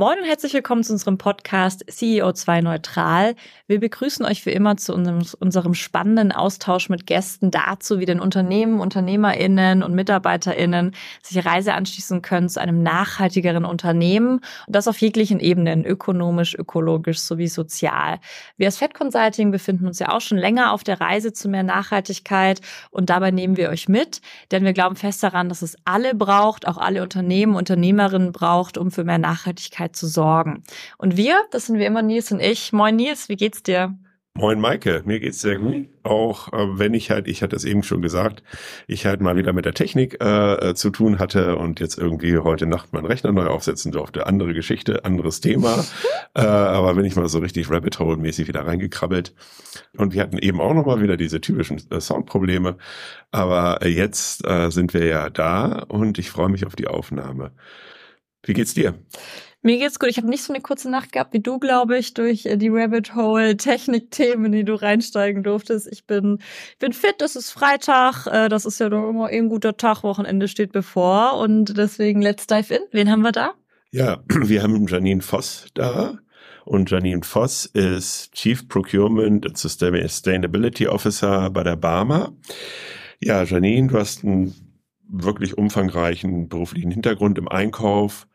Moin und herzlich willkommen zu unserem Podcast CEO2 Neutral. Wir begrüßen euch wie immer zu unserem, unserem, spannenden Austausch mit Gästen dazu, wie denn Unternehmen, UnternehmerInnen und MitarbeiterInnen sich Reise anschließen können zu einem nachhaltigeren Unternehmen und das auf jeglichen Ebenen, ökonomisch, ökologisch sowie sozial. Wir als Fed Consulting befinden uns ja auch schon länger auf der Reise zu mehr Nachhaltigkeit und dabei nehmen wir euch mit, denn wir glauben fest daran, dass es alle braucht, auch alle Unternehmen, Unternehmerinnen braucht, um für mehr Nachhaltigkeit Nachhaltigkeit zu sorgen. Und wir, das sind wie immer Nils und ich. Moin Nils, wie geht's dir? Moin Maike, mir geht's sehr gut. Auch äh, wenn ich halt, ich hatte es eben schon gesagt, ich halt mal wieder mit der Technik äh, äh, zu tun hatte und jetzt irgendwie heute Nacht meinen Rechner neu aufsetzen durfte. Andere Geschichte, anderes Thema. äh, aber bin ich mal so richtig Rabbit Hole mäßig wieder reingekrabbelt. Und wir hatten eben auch nochmal wieder diese typischen äh, Soundprobleme. Aber jetzt äh, sind wir ja da und ich freue mich auf die Aufnahme. Wie geht's dir? Mir geht's gut. Ich habe nicht so eine kurze Nacht gehabt wie du, glaube ich, durch äh, die Rabbit Hole Technik-Themen, die du reinsteigen durftest. Ich bin, bin fit. Es ist Freitag. Äh, das ist ja doch immer ein guter Tag. Wochenende steht bevor und deswegen let's dive in. Wen haben wir da? Ja, wir haben Janine Voss da. Und Janine Voss ist Chief Procurement and Sustainability Officer bei der Barmer. Ja, Janine, du hast einen wirklich umfangreichen beruflichen Hintergrund im Einkauf,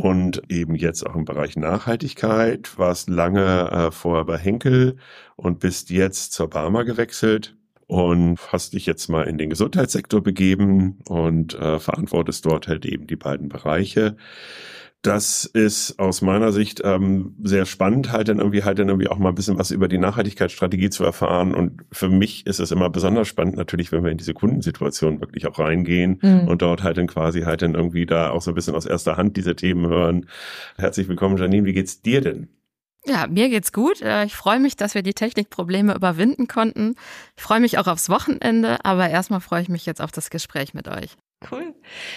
und eben jetzt auch im Bereich Nachhaltigkeit, warst lange äh, vorher bei Henkel und bist jetzt zur Barmer gewechselt und hast dich jetzt mal in den Gesundheitssektor begeben und äh, verantwortest dort halt eben die beiden Bereiche das ist aus meiner Sicht ähm, sehr spannend, halt dann irgendwie halt dann irgendwie auch mal ein bisschen was über die Nachhaltigkeitsstrategie zu erfahren. Und für mich ist es immer besonders spannend, natürlich, wenn wir in diese Kundensituation wirklich auch reingehen mhm. und dort halt dann quasi halt dann irgendwie da auch so ein bisschen aus erster Hand diese Themen hören. Herzlich willkommen, Janine. Wie geht's dir denn? Ja, mir geht's gut. Äh, ich freue mich, dass wir die Technikprobleme überwinden konnten. Ich freue mich auch aufs Wochenende, aber erstmal freue ich mich jetzt auf das Gespräch mit euch. Cool.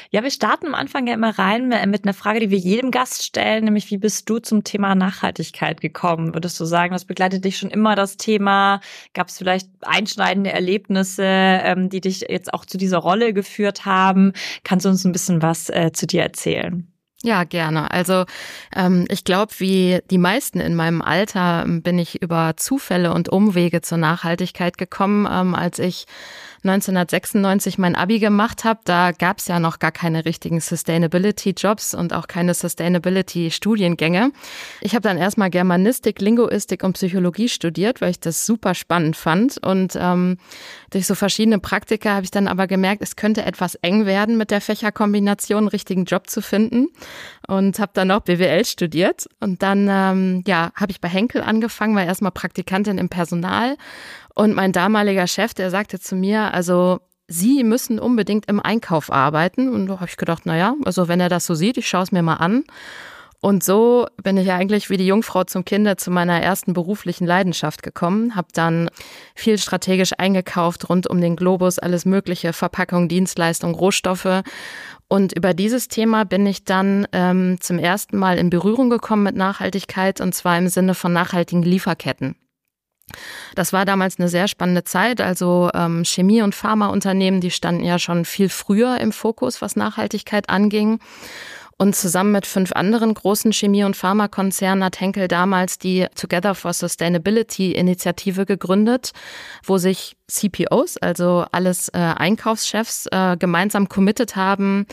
Ja, wir starten am Anfang ja immer rein mit einer Frage, die wir jedem Gast stellen, nämlich wie bist du zum Thema Nachhaltigkeit gekommen? Würdest du sagen, das begleitet dich schon immer das Thema? Gab es vielleicht einschneidende Erlebnisse, ähm, die dich jetzt auch zu dieser Rolle geführt haben? Kannst du uns ein bisschen was äh, zu dir erzählen? Ja, gerne. Also ähm, ich glaube, wie die meisten in meinem Alter ähm, bin ich über Zufälle und Umwege zur Nachhaltigkeit gekommen, ähm, als ich 1996 mein Abi gemacht habe, da gab es ja noch gar keine richtigen Sustainability-Jobs und auch keine Sustainability-Studiengänge. Ich habe dann erstmal Germanistik, Linguistik und Psychologie studiert, weil ich das super spannend fand. Und ähm, durch so verschiedene Praktika habe ich dann aber gemerkt, es könnte etwas eng werden mit der Fächerkombination, einen richtigen Job zu finden. Und habe dann auch BWL studiert. Und dann ähm, ja, habe ich bei Henkel angefangen, war erstmal Praktikantin im Personal und mein damaliger Chef, der sagte zu mir, also Sie müssen unbedingt im Einkauf arbeiten. Und da habe ich gedacht, naja, also wenn er das so sieht, ich schaue es mir mal an. Und so bin ich eigentlich wie die Jungfrau zum Kinder zu meiner ersten beruflichen Leidenschaft gekommen, habe dann viel strategisch eingekauft rund um den Globus, alles mögliche, Verpackung, Dienstleistung, Rohstoffe. Und über dieses Thema bin ich dann ähm, zum ersten Mal in Berührung gekommen mit Nachhaltigkeit und zwar im Sinne von nachhaltigen Lieferketten. Das war damals eine sehr spannende Zeit. Also ähm, Chemie- und Pharmaunternehmen, die standen ja schon viel früher im Fokus, was Nachhaltigkeit anging. Und zusammen mit fünf anderen großen Chemie- und Pharmakonzernen hat Henkel damals die Together for Sustainability Initiative gegründet, wo sich CPOs, also alles äh, Einkaufschefs, äh, gemeinsam committed haben,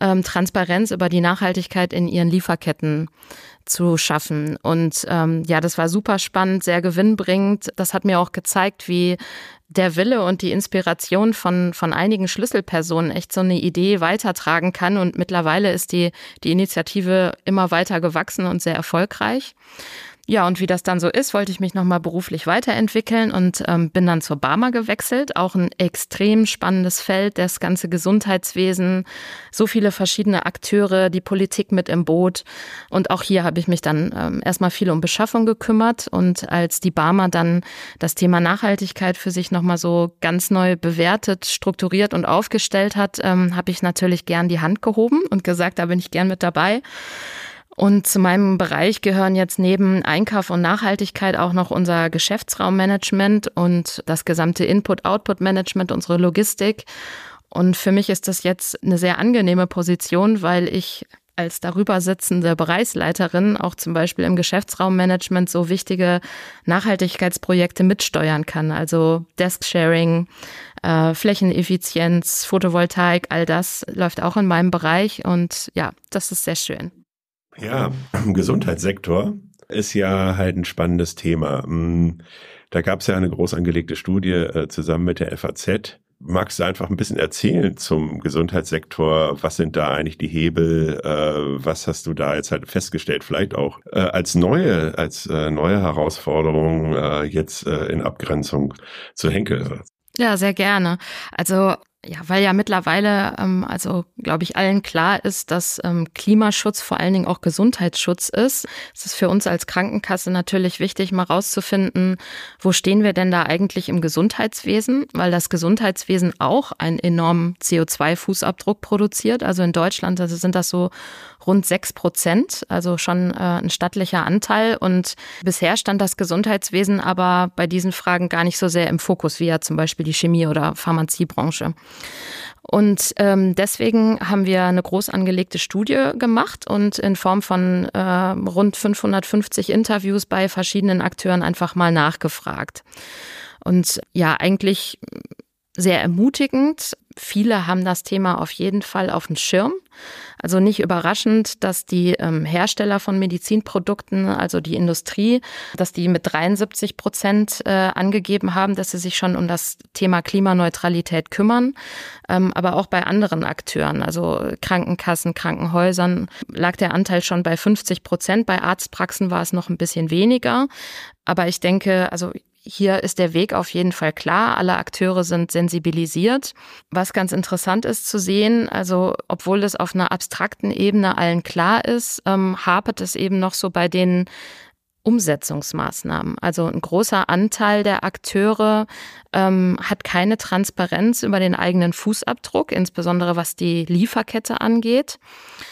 ähm, Transparenz über die Nachhaltigkeit in ihren Lieferketten zu schaffen. Und ähm, ja, das war super spannend, sehr gewinnbringend. Das hat mir auch gezeigt, wie der Wille und die Inspiration von, von einigen Schlüsselpersonen echt so eine Idee weitertragen kann. Und mittlerweile ist die, die Initiative immer weiter gewachsen und sehr erfolgreich. Ja, und wie das dann so ist, wollte ich mich nochmal beruflich weiterentwickeln und ähm, bin dann zur Barmer gewechselt. Auch ein extrem spannendes Feld, das ganze Gesundheitswesen, so viele verschiedene Akteure, die Politik mit im Boot. Und auch hier habe ich mich dann ähm, erstmal viel um Beschaffung gekümmert. Und als die Barmer dann das Thema Nachhaltigkeit für sich nochmal so ganz neu bewertet, strukturiert und aufgestellt hat, ähm, habe ich natürlich gern die Hand gehoben und gesagt, da bin ich gern mit dabei. Und zu meinem Bereich gehören jetzt neben Einkauf und Nachhaltigkeit auch noch unser Geschäftsraummanagement und das gesamte Input-Output-Management, unsere Logistik. Und für mich ist das jetzt eine sehr angenehme Position, weil ich als darüber sitzende Bereichsleiterin auch zum Beispiel im Geschäftsraummanagement so wichtige Nachhaltigkeitsprojekte mitsteuern kann. Also Desk-Sharing, äh, Flächeneffizienz, Photovoltaik, all das läuft auch in meinem Bereich und ja, das ist sehr schön. Ja, im Gesundheitssektor ist ja halt ein spannendes Thema. Hm, da gab es ja eine groß angelegte Studie äh, zusammen mit der FAZ. Magst du einfach ein bisschen erzählen zum Gesundheitssektor? Was sind da eigentlich die Hebel? Äh, was hast du da jetzt halt festgestellt? Vielleicht auch äh, als neue, als neue Herausforderung jetzt in Abgrenzung zu Henkel. Ja, sehr gerne. Also ja, weil ja mittlerweile, ähm, also glaube ich, allen klar ist, dass ähm, Klimaschutz vor allen Dingen auch Gesundheitsschutz ist. Es ist für uns als Krankenkasse natürlich wichtig, mal rauszufinden, wo stehen wir denn da eigentlich im Gesundheitswesen, weil das Gesundheitswesen auch einen enormen CO2-Fußabdruck produziert. Also in Deutschland also sind das so rund sechs Prozent, also schon äh, ein stattlicher Anteil. Und bisher stand das Gesundheitswesen aber bei diesen Fragen gar nicht so sehr im Fokus, wie ja zum Beispiel die Chemie- oder Pharmaziebranche. Und ähm, deswegen haben wir eine groß angelegte Studie gemacht und in Form von äh, rund 550 Interviews bei verschiedenen Akteuren einfach mal nachgefragt. Und ja, eigentlich sehr ermutigend. Viele haben das Thema auf jeden Fall auf dem Schirm. Also nicht überraschend, dass die ähm, Hersteller von Medizinprodukten, also die Industrie, dass die mit 73 Prozent äh, angegeben haben, dass sie sich schon um das Thema Klimaneutralität kümmern. Ähm, aber auch bei anderen Akteuren, also Krankenkassen, Krankenhäusern, lag der Anteil schon bei 50 Prozent. Bei Arztpraxen war es noch ein bisschen weniger. Aber ich denke, also hier ist der Weg auf jeden Fall klar. Alle Akteure sind sensibilisiert. Was ganz interessant ist zu sehen, also obwohl es auf einer abstrakten Ebene allen klar ist, ähm, hapert es eben noch so bei den Umsetzungsmaßnahmen. Also ein großer Anteil der Akteure ähm, hat keine Transparenz über den eigenen Fußabdruck, insbesondere was die Lieferkette angeht.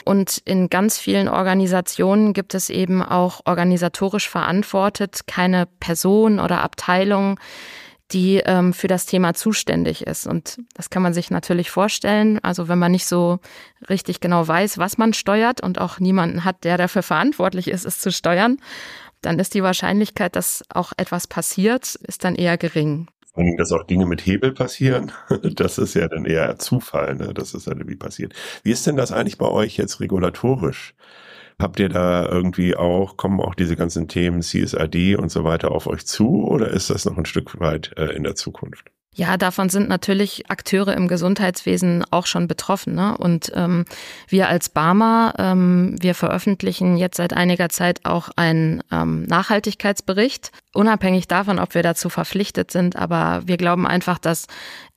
Und in ganz vielen Organisationen gibt es eben auch organisatorisch verantwortet keine Person oder Abteilung, die ähm, für das Thema zuständig ist. Und das kann man sich natürlich vorstellen. Also wenn man nicht so richtig genau weiß, was man steuert und auch niemanden hat, der dafür verantwortlich ist, es zu steuern, dann ist die Wahrscheinlichkeit, dass auch etwas passiert, ist dann eher gering. Und dass auch Dinge mit Hebel passieren, das ist ja dann eher Zufall, ne? dass es halt wie passiert. Wie ist denn das eigentlich bei euch jetzt regulatorisch? Habt ihr da irgendwie auch, kommen auch diese ganzen Themen CSRD und so weiter auf euch zu oder ist das noch ein Stück weit äh, in der Zukunft? Ja, davon sind natürlich Akteure im Gesundheitswesen auch schon betroffen. Ne? Und ähm, wir als Barmer, ähm, wir veröffentlichen jetzt seit einiger Zeit auch einen ähm, Nachhaltigkeitsbericht, unabhängig davon, ob wir dazu verpflichtet sind. Aber wir glauben einfach, dass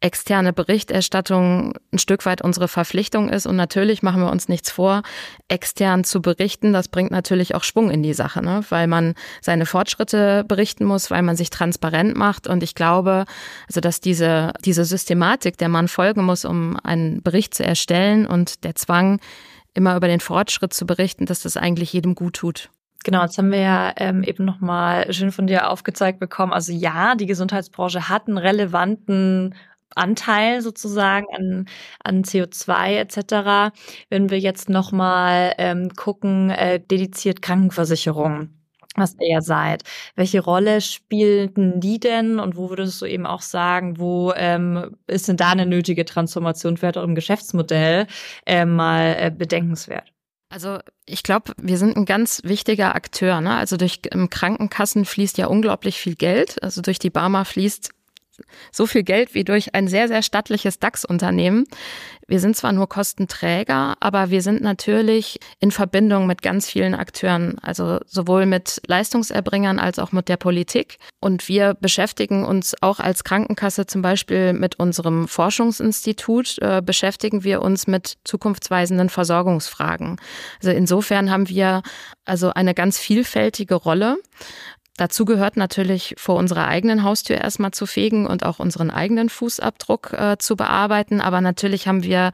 externe Berichterstattung ein Stück weit unsere Verpflichtung ist. Und natürlich machen wir uns nichts vor, extern zu berichten. Das bringt natürlich auch Schwung in die Sache, ne? weil man seine Fortschritte berichten muss, weil man sich transparent macht. Und ich glaube, also dass diese, diese Systematik, der man folgen muss, um einen Bericht zu erstellen und der Zwang, immer über den Fortschritt zu berichten, dass das eigentlich jedem gut tut. Genau, jetzt haben wir ja ähm, eben nochmal schön von dir aufgezeigt bekommen. Also ja, die Gesundheitsbranche hat einen relevanten Anteil sozusagen an, an CO2 etc. Wenn wir jetzt nochmal ähm, gucken, äh, dediziert Krankenversicherung was ihr seid. Welche Rolle spielten die denn und wo würdest du eben auch sagen, wo ähm, ist denn da eine nötige Transformation vielleicht auch im Geschäftsmodell äh, mal äh, bedenkenswert? Also ich glaube, wir sind ein ganz wichtiger Akteur. Ne? Also durch im Krankenkassen fließt ja unglaublich viel Geld. Also durch die Barmer fließt so viel Geld wie durch ein sehr, sehr stattliches DAX-Unternehmen. Wir sind zwar nur Kostenträger, aber wir sind natürlich in Verbindung mit ganz vielen Akteuren, also sowohl mit Leistungserbringern als auch mit der Politik. Und wir beschäftigen uns auch als Krankenkasse zum Beispiel mit unserem Forschungsinstitut, äh, beschäftigen wir uns mit zukunftsweisenden Versorgungsfragen. Also insofern haben wir also eine ganz vielfältige Rolle. Dazu gehört natürlich vor unserer eigenen Haustür erstmal zu fegen und auch unseren eigenen Fußabdruck äh, zu bearbeiten. Aber natürlich haben wir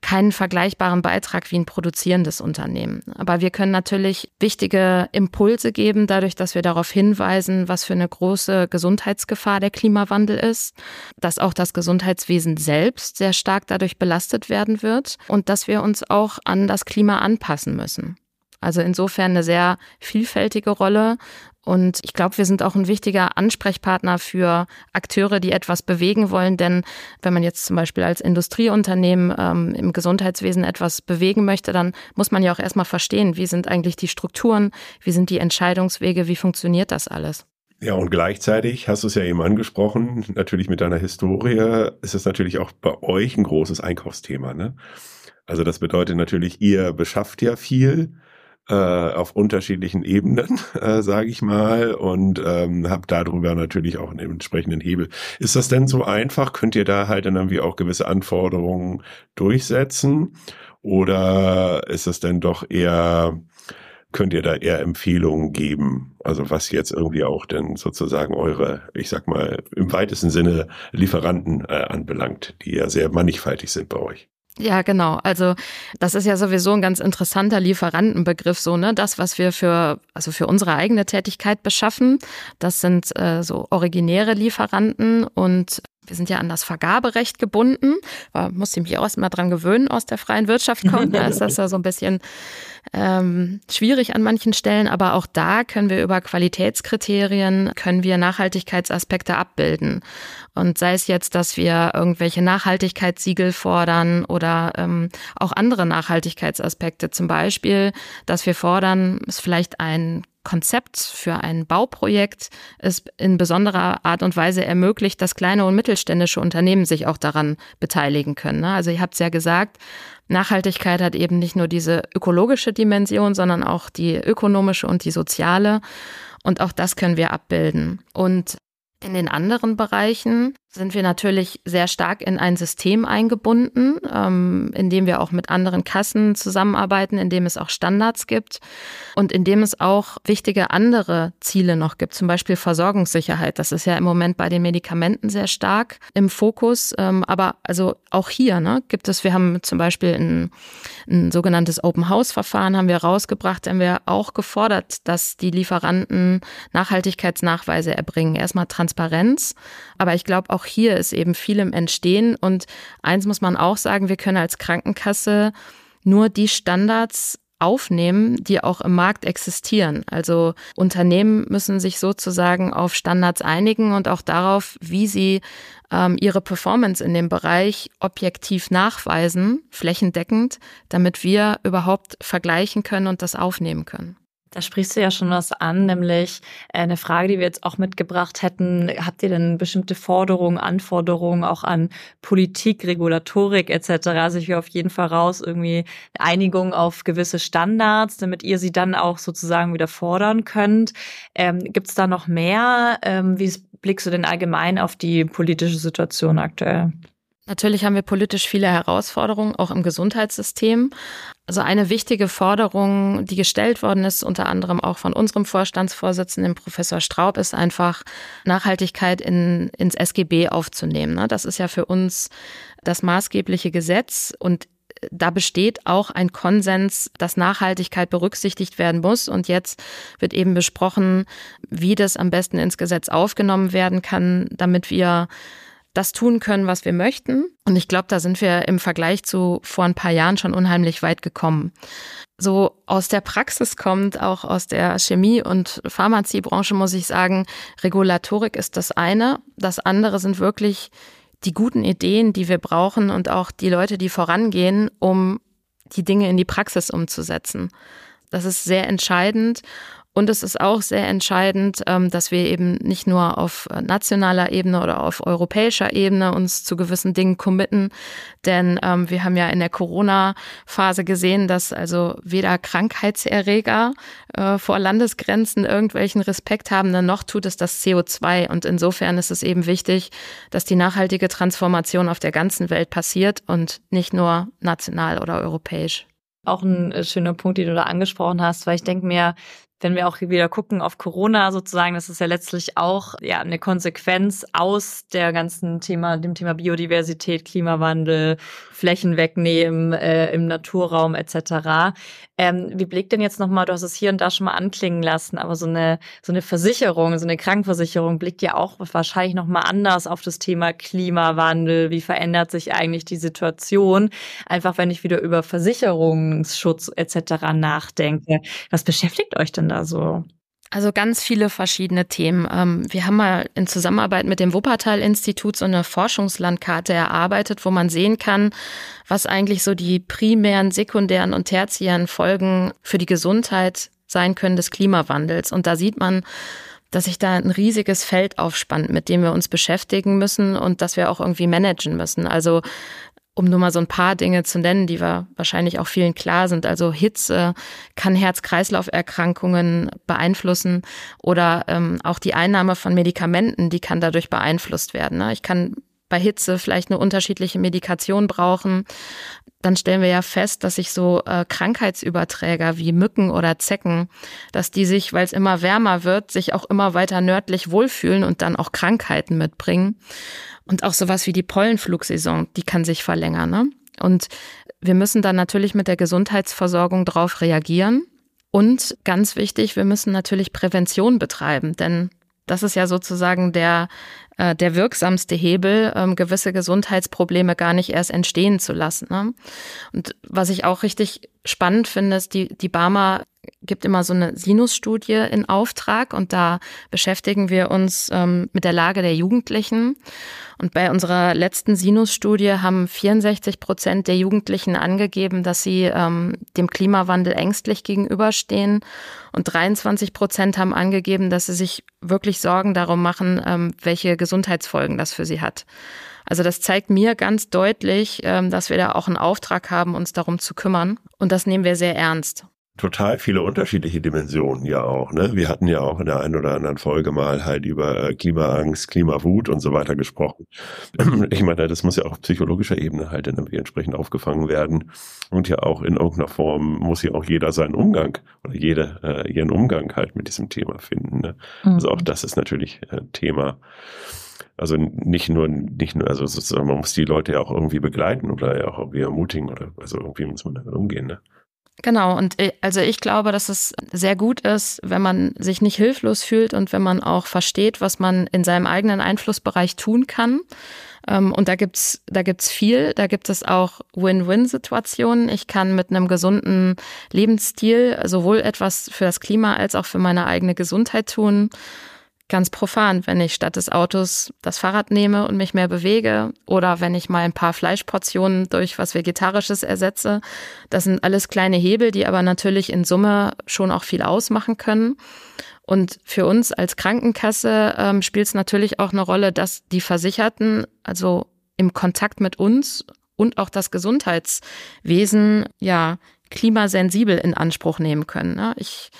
keinen vergleichbaren Beitrag wie ein produzierendes Unternehmen. Aber wir können natürlich wichtige Impulse geben, dadurch, dass wir darauf hinweisen, was für eine große Gesundheitsgefahr der Klimawandel ist, dass auch das Gesundheitswesen selbst sehr stark dadurch belastet werden wird und dass wir uns auch an das Klima anpassen müssen. Also insofern eine sehr vielfältige Rolle und ich glaube, wir sind auch ein wichtiger Ansprechpartner für Akteure, die etwas bewegen wollen. Denn wenn man jetzt zum Beispiel als Industrieunternehmen ähm, im Gesundheitswesen etwas bewegen möchte, dann muss man ja auch erstmal verstehen, wie sind eigentlich die Strukturen, wie sind die Entscheidungswege, wie funktioniert das alles. Ja, und gleichzeitig hast du es ja eben angesprochen, natürlich mit deiner Historie ist es natürlich auch bei euch ein großes Einkaufsthema. Ne? Also das bedeutet natürlich, ihr beschafft ja viel äh, auf unterschiedlichen Ebenen, äh, sage ich mal, und ähm, habe darüber natürlich auch einen entsprechenden Hebel. Ist das denn so einfach? Könnt ihr da halt dann irgendwie auch gewisse Anforderungen durchsetzen? Oder ist es denn doch eher, könnt ihr da eher Empfehlungen geben? Also was jetzt irgendwie auch denn sozusagen eure, ich sag mal, im weitesten Sinne Lieferanten äh, anbelangt, die ja sehr mannigfaltig sind bei euch. Ja, genau. Also das ist ja sowieso ein ganz interessanter Lieferantenbegriff, so ne. Das, was wir für also für unsere eigene Tätigkeit beschaffen, das sind äh, so originäre Lieferanten und wir sind ja an das Vergaberecht gebunden. Da musste ich mich auch erstmal dran gewöhnen, aus der freien Wirtschaft kommen. Da ist das ja so ein bisschen ähm, schwierig an manchen Stellen, aber auch da können wir über Qualitätskriterien, können wir Nachhaltigkeitsaspekte abbilden. Und sei es jetzt, dass wir irgendwelche Nachhaltigkeitssiegel fordern oder ähm, auch andere Nachhaltigkeitsaspekte, zum Beispiel, dass wir fordern, ist vielleicht ein Konzept für ein Bauprojekt es in besonderer Art und Weise ermöglicht, dass kleine und mittelständische Unternehmen sich auch daran beteiligen können. Ne? Also ihr habt es ja gesagt, Nachhaltigkeit hat eben nicht nur diese ökologische Dimension, sondern auch die ökonomische und die soziale. Und auch das können wir abbilden. Und in den anderen Bereichen sind wir natürlich sehr stark in ein System eingebunden, ähm, in dem wir auch mit anderen Kassen zusammenarbeiten, in dem es auch Standards gibt und in dem es auch wichtige andere Ziele noch gibt, zum Beispiel Versorgungssicherheit. Das ist ja im Moment bei den Medikamenten sehr stark im Fokus. Ähm, aber also auch hier ne, gibt es, wir haben zum Beispiel ein, ein sogenanntes Open House Verfahren haben wir rausgebracht, haben wir auch gefordert, dass die Lieferanten Nachhaltigkeitsnachweise erbringen. Erstmal Transparenz. Aber ich glaube, auch hier ist eben viel im Entstehen. Und eins muss man auch sagen, wir können als Krankenkasse nur die Standards aufnehmen, die auch im Markt existieren. Also Unternehmen müssen sich sozusagen auf Standards einigen und auch darauf, wie sie ähm, ihre Performance in dem Bereich objektiv nachweisen, flächendeckend, damit wir überhaupt vergleichen können und das aufnehmen können. Da sprichst du ja schon was an, nämlich äh, eine Frage, die wir jetzt auch mitgebracht hätten. Habt ihr denn bestimmte Forderungen, Anforderungen auch an Politik, Regulatorik etc.? Also ich will auf jeden Fall raus irgendwie Einigung auf gewisse Standards, damit ihr sie dann auch sozusagen wieder fordern könnt. Ähm, Gibt es da noch mehr? Ähm, wie blickst du denn allgemein auf die politische Situation aktuell? Natürlich haben wir politisch viele Herausforderungen, auch im Gesundheitssystem. Also eine wichtige Forderung, die gestellt worden ist, unter anderem auch von unserem Vorstandsvorsitzenden Professor Straub, ist einfach Nachhaltigkeit in, ins SGB aufzunehmen. Ne? Das ist ja für uns das maßgebliche Gesetz und da besteht auch ein Konsens, dass Nachhaltigkeit berücksichtigt werden muss. Und jetzt wird eben besprochen, wie das am besten ins Gesetz aufgenommen werden kann, damit wir das tun können, was wir möchten. Und ich glaube, da sind wir im Vergleich zu vor ein paar Jahren schon unheimlich weit gekommen. So aus der Praxis kommt, auch aus der Chemie- und Pharmaziebranche, muss ich sagen, Regulatorik ist das eine. Das andere sind wirklich die guten Ideen, die wir brauchen und auch die Leute, die vorangehen, um die Dinge in die Praxis umzusetzen. Das ist sehr entscheidend. Und es ist auch sehr entscheidend, ähm, dass wir eben nicht nur auf nationaler Ebene oder auf europäischer Ebene uns zu gewissen Dingen committen. Denn ähm, wir haben ja in der Corona-Phase gesehen, dass also weder Krankheitserreger äh, vor Landesgrenzen irgendwelchen Respekt haben, noch tut es das CO2. Und insofern ist es eben wichtig, dass die nachhaltige Transformation auf der ganzen Welt passiert und nicht nur national oder europäisch auch ein äh, schöner Punkt, den du da angesprochen hast, weil ich denke mir, wenn wir auch wieder gucken auf Corona sozusagen, das ist ja letztlich auch ja eine Konsequenz aus der ganzen Thema, dem Thema Biodiversität, Klimawandel, Flächen wegnehmen äh, im Naturraum etc. Ähm, wie blickt denn jetzt nochmal, du hast es hier und da schon mal anklingen lassen, aber so eine, so eine Versicherung, so eine Krankenversicherung blickt ja auch wahrscheinlich nochmal anders auf das Thema Klimawandel. Wie verändert sich eigentlich die Situation? Einfach wenn ich wieder über Versicherungsschutz etc. nachdenke. Was beschäftigt euch denn da so? Also ganz viele verschiedene Themen. Ähm, wir haben mal in Zusammenarbeit mit dem Wuppertal-Institut so eine Forschungslandkarte erarbeitet, wo man sehen kann, was eigentlich so die primären, sekundären und tertiären Folgen für die Gesundheit sein können des Klimawandels. Und da sieht man, dass sich da ein riesiges Feld aufspannt, mit dem wir uns beschäftigen müssen und das wir auch irgendwie managen müssen. Also um nur mal so ein paar Dinge zu nennen, die wir wahrscheinlich auch vielen klar sind. Also Hitze kann Herz-Kreislauf-Erkrankungen beeinflussen oder ähm, auch die Einnahme von Medikamenten, die kann dadurch beeinflusst werden. Ne? Ich kann bei Hitze vielleicht eine unterschiedliche Medikation brauchen. Dann stellen wir ja fest, dass sich so äh, Krankheitsüberträger wie Mücken oder Zecken, dass die sich, weil es immer wärmer wird, sich auch immer weiter nördlich wohlfühlen und dann auch Krankheiten mitbringen. Und auch sowas wie die Pollenflugsaison, die kann sich verlängern. Ne? Und wir müssen dann natürlich mit der Gesundheitsversorgung darauf reagieren. Und ganz wichtig, wir müssen natürlich Prävention betreiben, denn das ist ja sozusagen der, äh, der wirksamste Hebel, ähm, gewisse Gesundheitsprobleme gar nicht erst entstehen zu lassen. Ne? Und was ich auch richtig spannend finde, ist, die, die Barmer gibt immer so eine Sinus-Studie in Auftrag und da beschäftigen wir uns ähm, mit der Lage der Jugendlichen. Und bei unserer letzten Sinus-Studie haben 64 Prozent der Jugendlichen angegeben, dass sie ähm, dem Klimawandel ängstlich gegenüberstehen. Und 23 Prozent haben angegeben, dass sie sich wirklich Sorgen darum machen, ähm, welche Gesundheitsfolgen das für sie hat. Also das zeigt mir ganz deutlich, ähm, dass wir da auch einen Auftrag haben, uns darum zu kümmern. Und das nehmen wir sehr ernst total viele unterschiedliche Dimensionen ja auch. Ne? Wir hatten ja auch in der einen oder anderen Folge mal halt über äh, Klimaangst, Klimawut und so weiter gesprochen. Ich meine, das muss ja auch auf psychologischer Ebene halt irgendwie entsprechend aufgefangen werden. Und ja auch in irgendeiner Form muss ja auch jeder seinen Umgang oder jede äh, ihren Umgang halt mit diesem Thema finden. Ne? Mhm. Also auch das ist natürlich äh, Thema. Also nicht nur, nicht nur, also sozusagen, man muss die Leute ja auch irgendwie begleiten oder ja auch irgendwie ermutigen oder also irgendwie muss man damit umgehen. Ne? Genau, und äh, also ich glaube, dass es sehr gut ist, wenn man sich nicht hilflos fühlt und wenn man auch versteht, was man in seinem eigenen Einflussbereich tun kann. Ähm, und da gibt's da gibt's viel. Da gibt es auch Win-Win-Situationen. Ich kann mit einem gesunden Lebensstil sowohl etwas für das Klima als auch für meine eigene Gesundheit tun ganz profan, wenn ich statt des Autos das Fahrrad nehme und mich mehr bewege oder wenn ich mal ein paar Fleischportionen durch was Vegetarisches ersetze. Das sind alles kleine Hebel, die aber natürlich in Summe schon auch viel ausmachen können. Und für uns als Krankenkasse ähm, spielt es natürlich auch eine Rolle, dass die Versicherten, also im Kontakt mit uns und auch das Gesundheitswesen, ja, klimasensibel in Anspruch nehmen können. Ne? Ich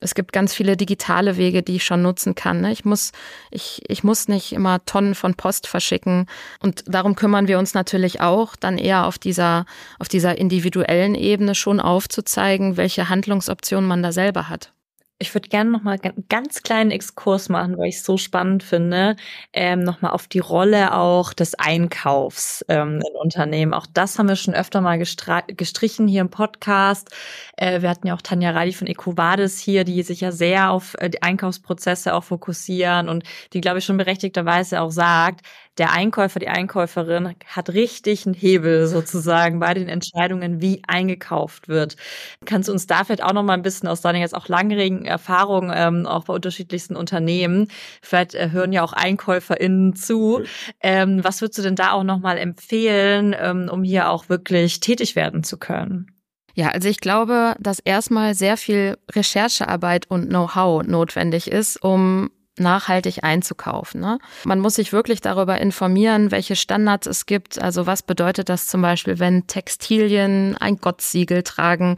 es gibt ganz viele digitale Wege, die ich schon nutzen kann. Ne? Ich muss, ich, ich muss nicht immer Tonnen von Post verschicken. Und darum kümmern wir uns natürlich auch, dann eher auf dieser, auf dieser individuellen Ebene schon aufzuzeigen, welche Handlungsoptionen man da selber hat. Ich würde gerne noch mal einen ganz kleinen Exkurs machen, weil ich es so spannend finde, ähm, noch mal auf die Rolle auch des Einkaufs ähm, in Unternehmen. Auch das haben wir schon öfter mal gestrichen hier im Podcast. Äh, wir hatten ja auch Tanja Reidi von EcoVadis hier, die sich ja sehr auf äh, die Einkaufsprozesse auch fokussieren und die, glaube ich, schon berechtigterweise auch sagt, der Einkäufer, die Einkäuferin hat richtig einen Hebel sozusagen bei den Entscheidungen, wie eingekauft wird. Kannst du uns da vielleicht auch noch mal ein bisschen aus deiner jetzt auch langjährigen Erfahrung, ähm, auch bei unterschiedlichsten Unternehmen, vielleicht äh, hören ja auch EinkäuferInnen zu. Ähm, was würdest du denn da auch noch mal empfehlen, ähm, um hier auch wirklich tätig werden zu können? Ja, also ich glaube, dass erstmal sehr viel Recherchearbeit und Know-how notwendig ist, um nachhaltig einzukaufen. Ne? Man muss sich wirklich darüber informieren, welche Standards es gibt. Also was bedeutet das zum Beispiel, wenn Textilien ein Gottsiegel tragen?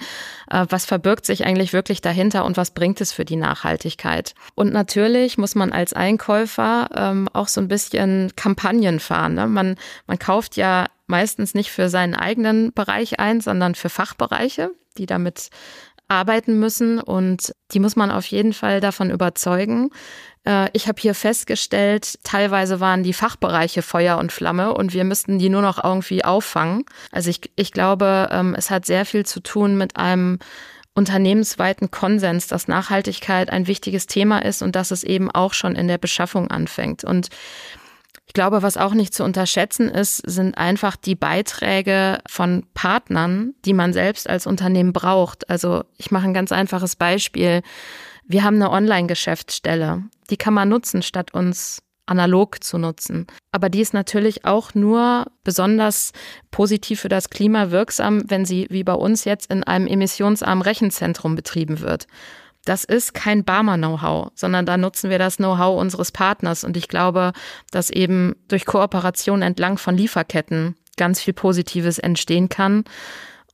Äh, was verbirgt sich eigentlich wirklich dahinter und was bringt es für die Nachhaltigkeit? Und natürlich muss man als Einkäufer ähm, auch so ein bisschen Kampagnen fahren. Ne? Man, man kauft ja meistens nicht für seinen eigenen Bereich ein, sondern für Fachbereiche, die damit arbeiten müssen und die muss man auf jeden Fall davon überzeugen. Äh, ich habe hier festgestellt, teilweise waren die Fachbereiche Feuer und Flamme und wir müssten die nur noch irgendwie auffangen. Also ich, ich glaube, ähm, es hat sehr viel zu tun mit einem unternehmensweiten Konsens, dass Nachhaltigkeit ein wichtiges Thema ist und dass es eben auch schon in der Beschaffung anfängt. Und ich glaube, was auch nicht zu unterschätzen ist, sind einfach die Beiträge von Partnern, die man selbst als Unternehmen braucht. Also ich mache ein ganz einfaches Beispiel. Wir haben eine Online-Geschäftsstelle. Die kann man nutzen, statt uns analog zu nutzen. Aber die ist natürlich auch nur besonders positiv für das Klima wirksam, wenn sie wie bei uns jetzt in einem emissionsarmen Rechenzentrum betrieben wird. Das ist kein Barmer-Know-how, sondern da nutzen wir das Know-how unseres Partners. Und ich glaube, dass eben durch Kooperation entlang von Lieferketten ganz viel Positives entstehen kann.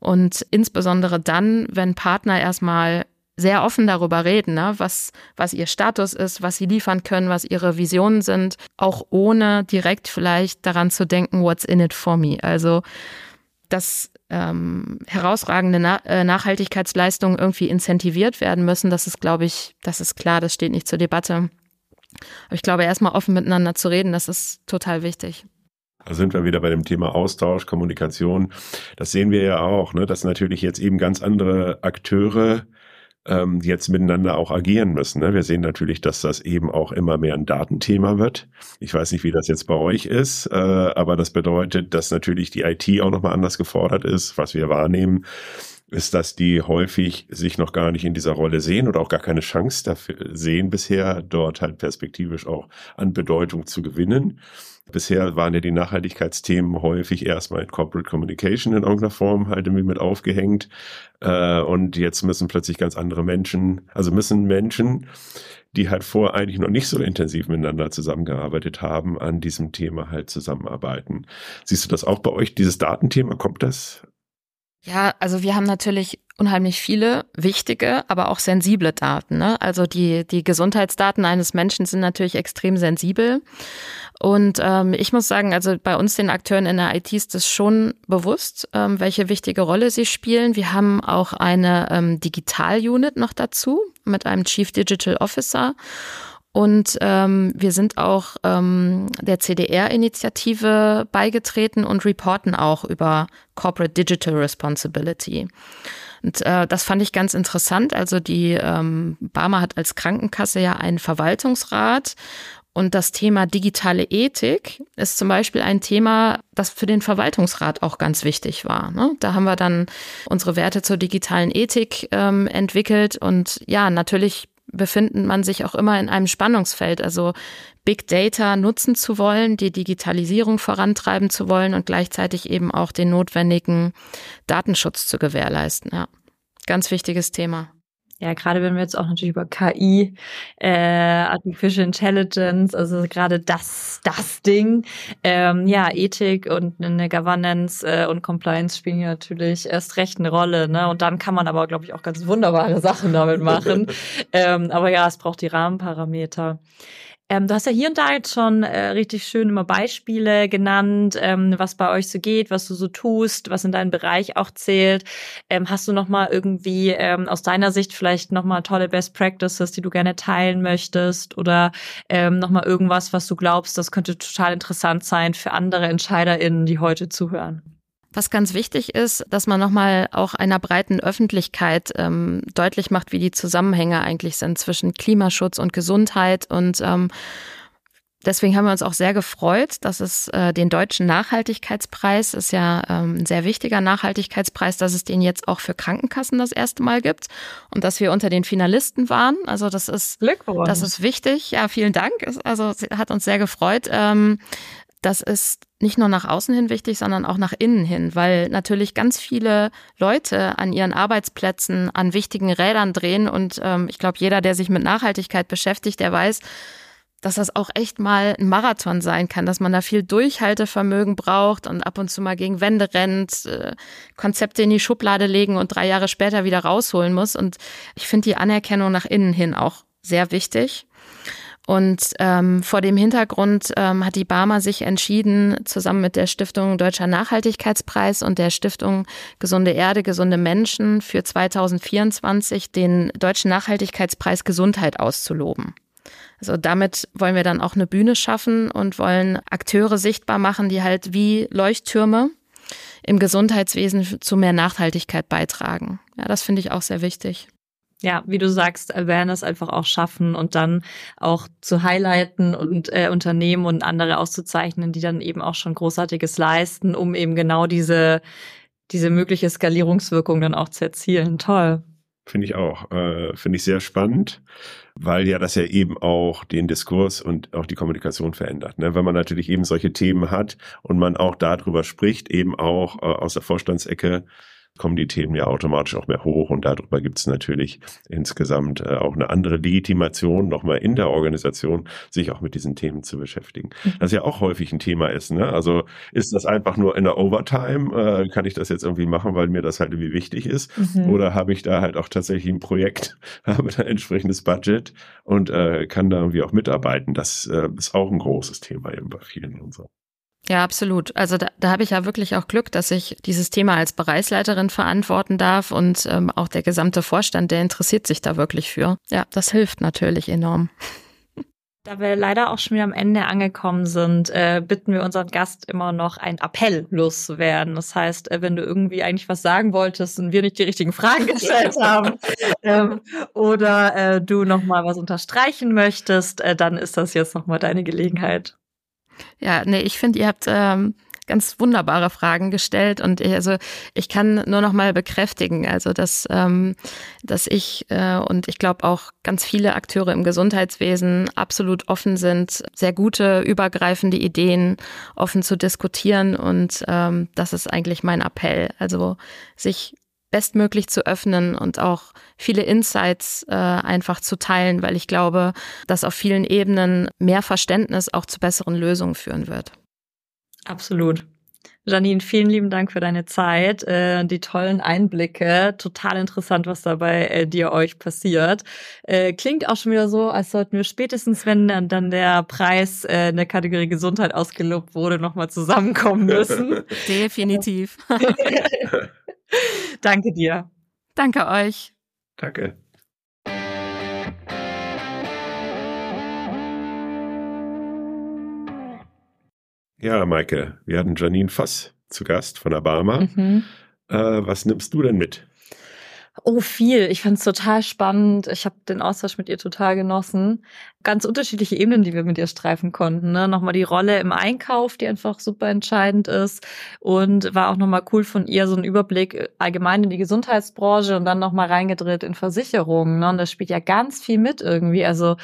Und insbesondere dann, wenn Partner erstmal sehr offen darüber reden, ne? was, was ihr Status ist, was sie liefern können, was ihre Visionen sind, auch ohne direkt vielleicht daran zu denken, what's in it for me. Also, dass ähm, herausragende Na äh, Nachhaltigkeitsleistungen irgendwie incentiviert werden müssen, das ist, glaube ich, das ist klar, das steht nicht zur Debatte. Aber ich glaube, erstmal offen miteinander zu reden, das ist total wichtig. Da sind wir wieder bei dem Thema Austausch, Kommunikation. Das sehen wir ja auch, ne, dass natürlich jetzt eben ganz andere Akteure ähm, jetzt miteinander auch agieren müssen. Ne? Wir sehen natürlich, dass das eben auch immer mehr ein Datenthema wird. Ich weiß nicht, wie das jetzt bei euch ist, äh, aber das bedeutet, dass natürlich die IT auch nochmal anders gefordert ist, was wir wahrnehmen ist, dass die häufig sich noch gar nicht in dieser Rolle sehen oder auch gar keine Chance dafür sehen bisher, dort halt perspektivisch auch an Bedeutung zu gewinnen. Bisher waren ja die Nachhaltigkeitsthemen häufig erstmal in Corporate Communication in irgendeiner Form halt irgendwie mit aufgehängt. Äh, und jetzt müssen plötzlich ganz andere Menschen, also müssen Menschen, die halt vorher eigentlich noch nicht so intensiv miteinander zusammengearbeitet haben, an diesem Thema halt zusammenarbeiten. Siehst du das auch bei euch, dieses Datenthema? Kommt das ja, also wir haben natürlich unheimlich viele wichtige, aber auch sensible Daten. Ne? Also die, die Gesundheitsdaten eines Menschen sind natürlich extrem sensibel. Und ähm, ich muss sagen, also bei uns den Akteuren in der IT ist es schon bewusst, ähm, welche wichtige Rolle sie spielen. Wir haben auch eine ähm, Digital-Unit noch dazu mit einem Chief Digital Officer. Und ähm, wir sind auch ähm, der CDR-Initiative beigetreten und reporten auch über Corporate Digital Responsibility. Und äh, das fand ich ganz interessant. Also die ähm, Barmer hat als Krankenkasse ja einen Verwaltungsrat und das Thema digitale Ethik ist zum Beispiel ein Thema, das für den Verwaltungsrat auch ganz wichtig war. Ne? Da haben wir dann unsere Werte zur digitalen Ethik ähm, entwickelt und ja, natürlich befindet man sich auch immer in einem Spannungsfeld, also Big Data nutzen zu wollen, die Digitalisierung vorantreiben zu wollen und gleichzeitig eben auch den notwendigen Datenschutz zu gewährleisten. Ja, ganz wichtiges Thema. Ja, gerade wenn wir jetzt auch natürlich über KI, äh, Artificial Intelligence, also gerade das, das Ding, ähm, ja, Ethik und eine Governance äh, und Compliance spielen hier natürlich erst recht eine Rolle, ne? Und dann kann man aber, glaube ich, auch ganz wunderbare Sachen damit machen. ähm, aber ja, es braucht die Rahmenparameter. Ähm, du hast ja hier und da jetzt schon äh, richtig schön immer Beispiele genannt, ähm, was bei euch so geht, was du so tust, was in deinem Bereich auch zählt. Ähm, hast du noch mal irgendwie ähm, aus deiner Sicht vielleicht noch mal tolle Best Practices, die du gerne teilen möchtest oder ähm, noch mal irgendwas, was du glaubst, das könnte total interessant sein für andere EntscheiderInnen, die heute zuhören? Was ganz wichtig ist, dass man nochmal auch einer breiten Öffentlichkeit ähm, deutlich macht, wie die Zusammenhänge eigentlich sind zwischen Klimaschutz und Gesundheit. Und ähm, deswegen haben wir uns auch sehr gefreut, dass es äh, den deutschen Nachhaltigkeitspreis, ist ja ähm, ein sehr wichtiger Nachhaltigkeitspreis, dass es den jetzt auch für Krankenkassen das erste Mal gibt und dass wir unter den Finalisten waren. Also das ist, das ist wichtig. Ja, vielen Dank. Also hat uns sehr gefreut. Ähm, das ist nicht nur nach außen hin wichtig, sondern auch nach innen hin, weil natürlich ganz viele Leute an ihren Arbeitsplätzen an wichtigen Rädern drehen und ähm, ich glaube, jeder, der sich mit Nachhaltigkeit beschäftigt, der weiß, dass das auch echt mal ein Marathon sein kann, dass man da viel Durchhaltevermögen braucht und ab und zu mal gegen Wände rennt, äh, Konzepte in die Schublade legen und drei Jahre später wieder rausholen muss. Und ich finde die Anerkennung nach innen hin auch sehr wichtig. Und ähm, vor dem Hintergrund ähm, hat die Barmer sich entschieden, zusammen mit der Stiftung Deutscher Nachhaltigkeitspreis und der Stiftung Gesunde Erde, gesunde Menschen für 2024 den Deutschen Nachhaltigkeitspreis Gesundheit auszuloben. Also damit wollen wir dann auch eine Bühne schaffen und wollen Akteure sichtbar machen, die halt wie Leuchttürme im Gesundheitswesen zu mehr Nachhaltigkeit beitragen. Ja, das finde ich auch sehr wichtig. Ja, wie du sagst, Awareness einfach auch schaffen und dann auch zu highlighten und äh, Unternehmen und andere auszuzeichnen, die dann eben auch schon Großartiges leisten, um eben genau diese, diese mögliche Skalierungswirkung dann auch zu erzielen. Toll. Finde ich auch. Äh, Finde ich sehr spannend, weil ja das ja eben auch den Diskurs und auch die Kommunikation verändert. Ne? Wenn man natürlich eben solche Themen hat und man auch darüber spricht, eben auch äh, aus der Vorstandsecke, kommen die Themen ja automatisch auch mehr hoch und darüber gibt es natürlich insgesamt äh, auch eine andere Legitimation nochmal in der Organisation, sich auch mit diesen Themen zu beschäftigen. Mhm. Das ja auch häufig ein Thema ist. Ne? Also ist das einfach nur in der Overtime? Äh, kann ich das jetzt irgendwie machen, weil mir das halt irgendwie wichtig ist? Mhm. Oder habe ich da halt auch tatsächlich ein Projekt, habe da entsprechendes Budget und äh, kann da irgendwie auch mitarbeiten? Das äh, ist auch ein großes Thema eben bei vielen und so. Ja, absolut. Also da, da habe ich ja wirklich auch Glück, dass ich dieses Thema als Bereichsleiterin verantworten darf und ähm, auch der gesamte Vorstand, der interessiert sich da wirklich für. Ja, das hilft natürlich enorm. Da wir leider auch schon wieder am Ende angekommen sind, äh, bitten wir unseren Gast immer noch einen Appell loszuwerden. Das heißt, äh, wenn du irgendwie eigentlich was sagen wolltest und wir nicht die richtigen Fragen gestellt haben ähm, oder äh, du noch mal was unterstreichen möchtest, äh, dann ist das jetzt noch mal deine Gelegenheit. Ja, nee, ich finde, ihr habt ähm, ganz wunderbare Fragen gestellt und ich, also ich kann nur noch mal bekräftigen, also dass ähm, dass ich äh, und ich glaube auch ganz viele Akteure im Gesundheitswesen absolut offen sind, sehr gute übergreifende Ideen offen zu diskutieren und ähm, das ist eigentlich mein Appell, also sich bestmöglich zu öffnen und auch viele Insights äh, einfach zu teilen, weil ich glaube, dass auf vielen Ebenen mehr Verständnis auch zu besseren Lösungen führen wird. Absolut. Janine, vielen lieben Dank für deine Zeit, äh, die tollen Einblicke. Total interessant, was da bei äh, dir euch passiert. Äh, klingt auch schon wieder so, als sollten wir spätestens, wenn dann, dann der Preis äh, in der Kategorie Gesundheit ausgelobt wurde, nochmal zusammenkommen müssen. Definitiv. Danke dir. Danke euch. Danke. Ja, Maike, wir hatten Janine Voss zu Gast von der Barmer. Mhm. Äh, was nimmst du denn mit? Oh, viel. Ich fand es total spannend. Ich habe den Austausch mit ihr total genossen. Ganz unterschiedliche Ebenen, die wir mit ihr streifen konnten. Ne? Nochmal die Rolle im Einkauf, die einfach super entscheidend ist. Und war auch nochmal cool von ihr, so ein Überblick allgemein in die Gesundheitsbranche und dann nochmal reingedreht in Versicherungen. Ne? Und das spielt ja ganz viel mit irgendwie. Also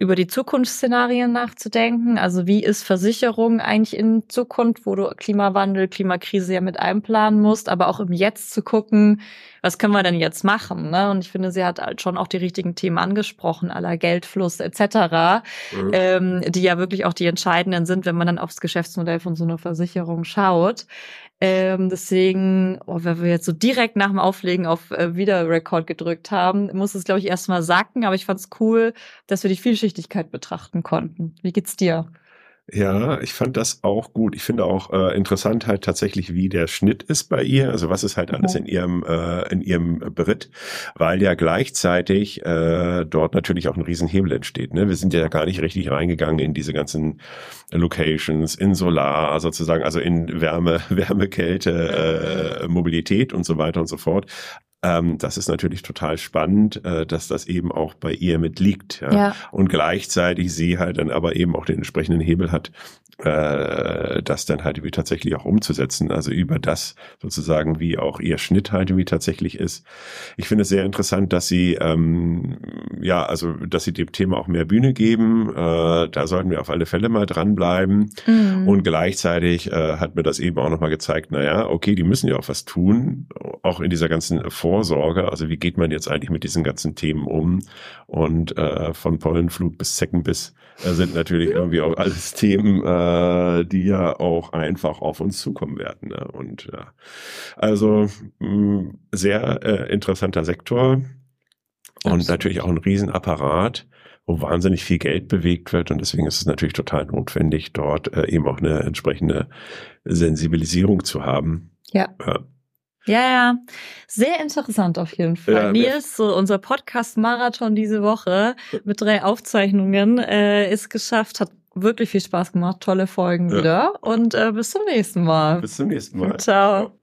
über die Zukunftsszenarien nachzudenken. Also wie ist Versicherung eigentlich in Zukunft, wo du Klimawandel, Klimakrise ja mit einplanen musst, aber auch im Jetzt zu gucken, was können wir denn jetzt machen? Ne? Und ich finde, sie hat halt schon auch die richtigen Themen angesprochen, aller Geldfluss etc., mhm. ähm, die ja wirklich auch die entscheidenden sind, wenn man dann aufs Geschäftsmodell von so einer Versicherung schaut. Ähm, deswegen, oh, wenn wir jetzt so direkt nach dem Auflegen auf äh, Wiederrekord gedrückt haben, muss es, glaube ich, erstmal sacken. Aber ich fand es cool, dass wir die Vielschichtigkeit betrachten konnten. Wie geht's dir? Ja, ich fand das auch gut. Ich finde auch äh, interessant halt tatsächlich, wie der Schnitt ist bei ihr. Also was ist halt alles in ihrem äh, in ihrem Beritt, weil ja gleichzeitig äh, dort natürlich auch ein Riesenhebel entsteht. Ne? Wir sind ja gar nicht richtig reingegangen in diese ganzen Locations, in Solar sozusagen, also in Wärme, Wärme, Kälte, äh, Mobilität und so weiter und so fort. Ähm, das ist natürlich total spannend, äh, dass das eben auch bei ihr mitliegt. Ja? ja? Und gleichzeitig sie halt dann aber eben auch den entsprechenden Hebel hat, äh, das dann halt irgendwie tatsächlich auch umzusetzen. Also über das sozusagen, wie auch ihr Schnitt halt irgendwie tatsächlich ist. Ich finde es sehr interessant, dass sie, ähm, ja, also, dass sie dem Thema auch mehr Bühne geben. Äh, da sollten wir auf alle Fälle mal dranbleiben. Mhm. Und gleichzeitig äh, hat mir das eben auch nochmal gezeigt, naja, okay, die müssen ja auch was tun, auch in dieser ganzen Vorsorge. Also wie geht man jetzt eigentlich mit diesen ganzen Themen um? Und äh, von Pollenflug bis Zeckenbiss äh, sind natürlich irgendwie auch alles Themen, äh, die ja auch einfach auf uns zukommen werden. Ne? Und ja, also mh, sehr äh, interessanter Sektor. und Absolut. natürlich auch ein Riesenapparat, wo wahnsinnig viel Geld bewegt wird. Und deswegen ist es natürlich total notwendig, dort äh, eben auch eine entsprechende Sensibilisierung zu haben. Ja. Ja. Ja, ja. Sehr interessant auf jeden Fall. Ja, Nils, so unser Podcast-Marathon diese Woche mit drei Aufzeichnungen äh, ist geschafft. Hat wirklich viel Spaß gemacht. Tolle Folgen Ja. wieder. Und äh, bis zum nächsten Mal. Bis zum nächsten Mal. Ciao.